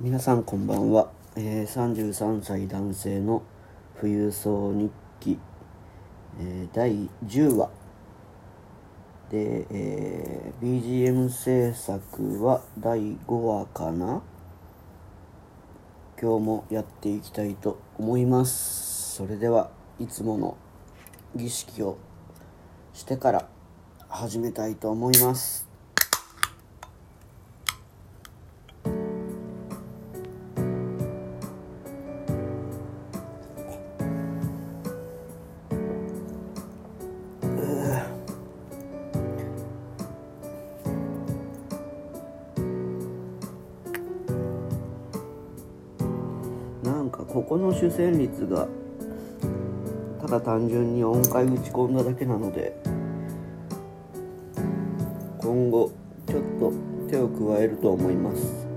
皆さんこんばんは、えー、33歳男性の富裕層日記、えー、第10話。で、えー、BGM 制作は第5話かな。今日もやっていきたいと思います。それではいつもの儀式をしてから始めたいと思います。ここの主旋律がただ単純に音階打ち込んだだけなので今後ちょっと手を加えると思います。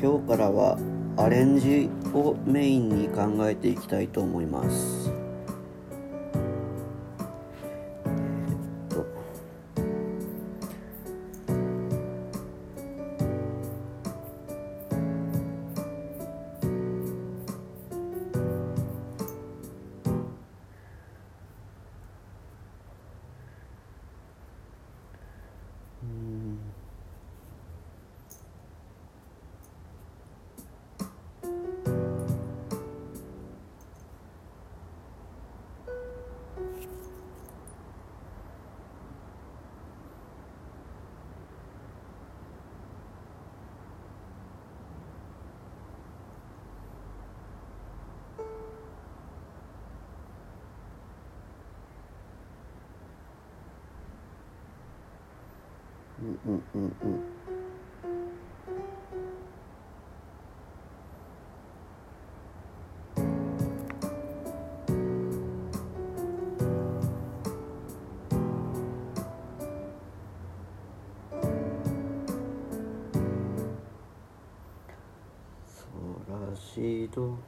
今日からはアレンジをメインに考えていきたいと思います。うんうんうん。うんソラシド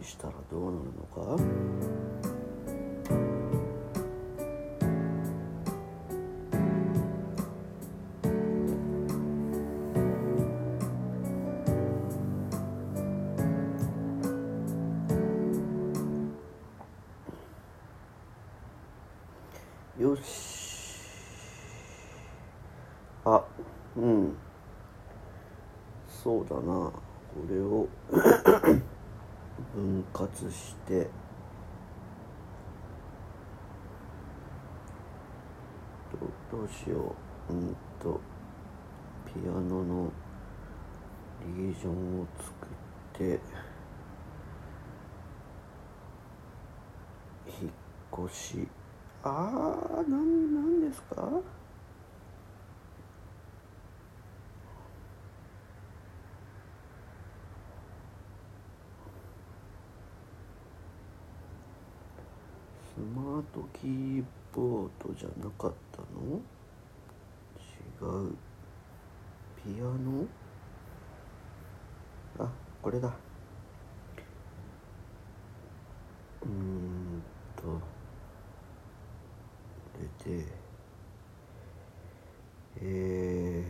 にしたらどうなるのか？よし。あうん。そうだな。これを。分割して。どうしよう。うんとピアノのリージョンを作って引っ越し。ああなんなんですかスマートキーボードじゃなかったの？違う。ピアノ？あこれだ。うんと。これで。え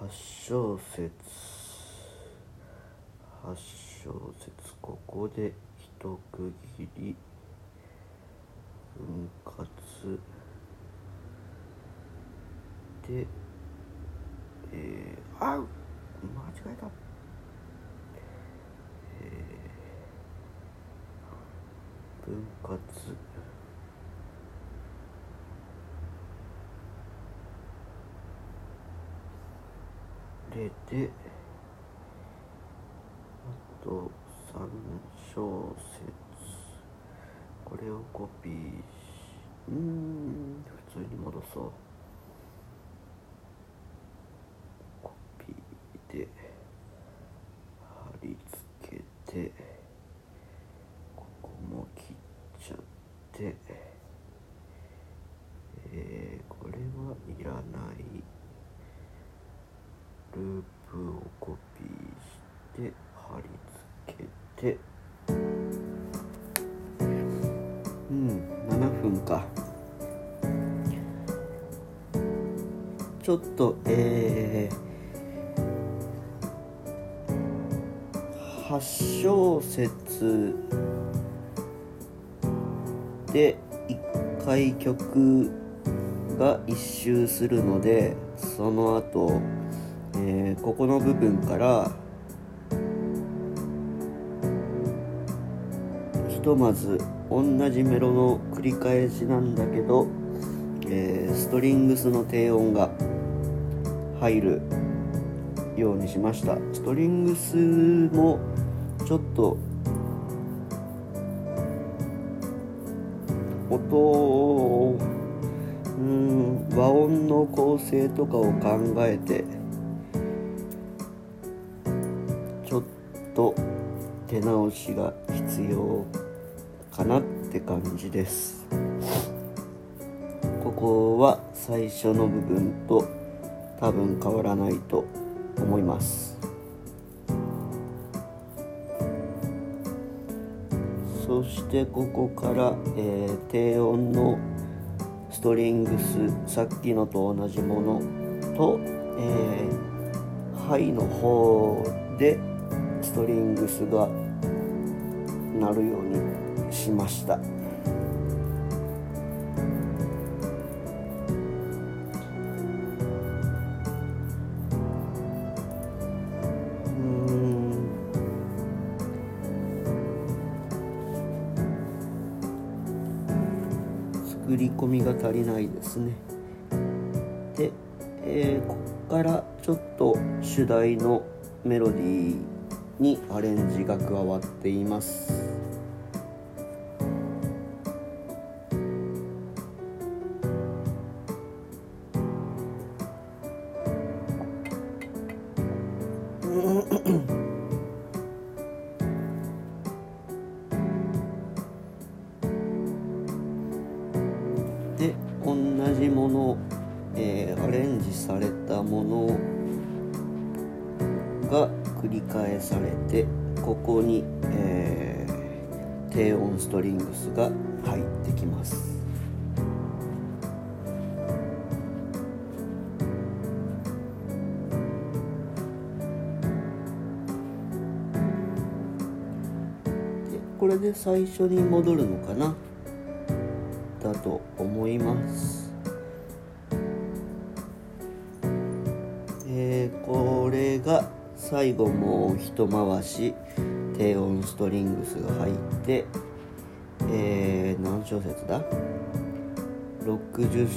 ー、8小節8小節ここで一区切り。分割でえー、あ間違えた。えー、分割。でであと3小節。これをコピー。しうーん。普通に戻そう。コピーで貼り付けてここも切っちゃって。ちょっとえー、8小節で1回曲が1周するのでその後、えーここの部分からひとまず同じメロの繰り返しなんだけど、えーストリングスの低音が入るようにしました。ストリングスもちょっと音をうん和音の構成とかを考えてちょっと手直しが必要かなって感じです。ここは最初の部分と多分変わらないと思います。そしてここから、えー低音のストリングスさっきのと同じものと、えーハイの方でストリングスが鳴るようにしました。作り込みが足りないですね。で、えーこっからちょっと主題のメロディーにアレンジが加わっています。返されてここに、えー低音ストリングスが入ってきます。これで最初に戻るのかな？だと思います。えーこれが最後もう一回し低音ストリングスが入ってえー何小節だ？60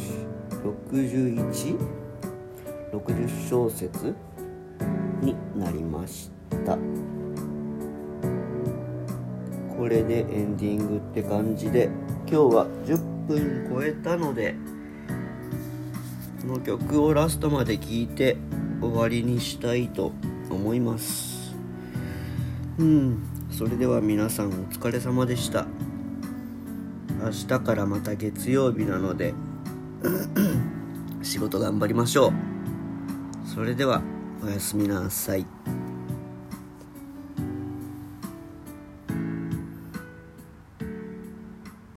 6160小節？になりました。これでエンディングって感じで今日は10分超えたのでこの曲をラストまで聴いて終わりにしたいと思います思います。うん。それでは皆さんお疲れ様でした。明日からまた月曜日なので 仕事頑張りましょう。それではおやすみなさい。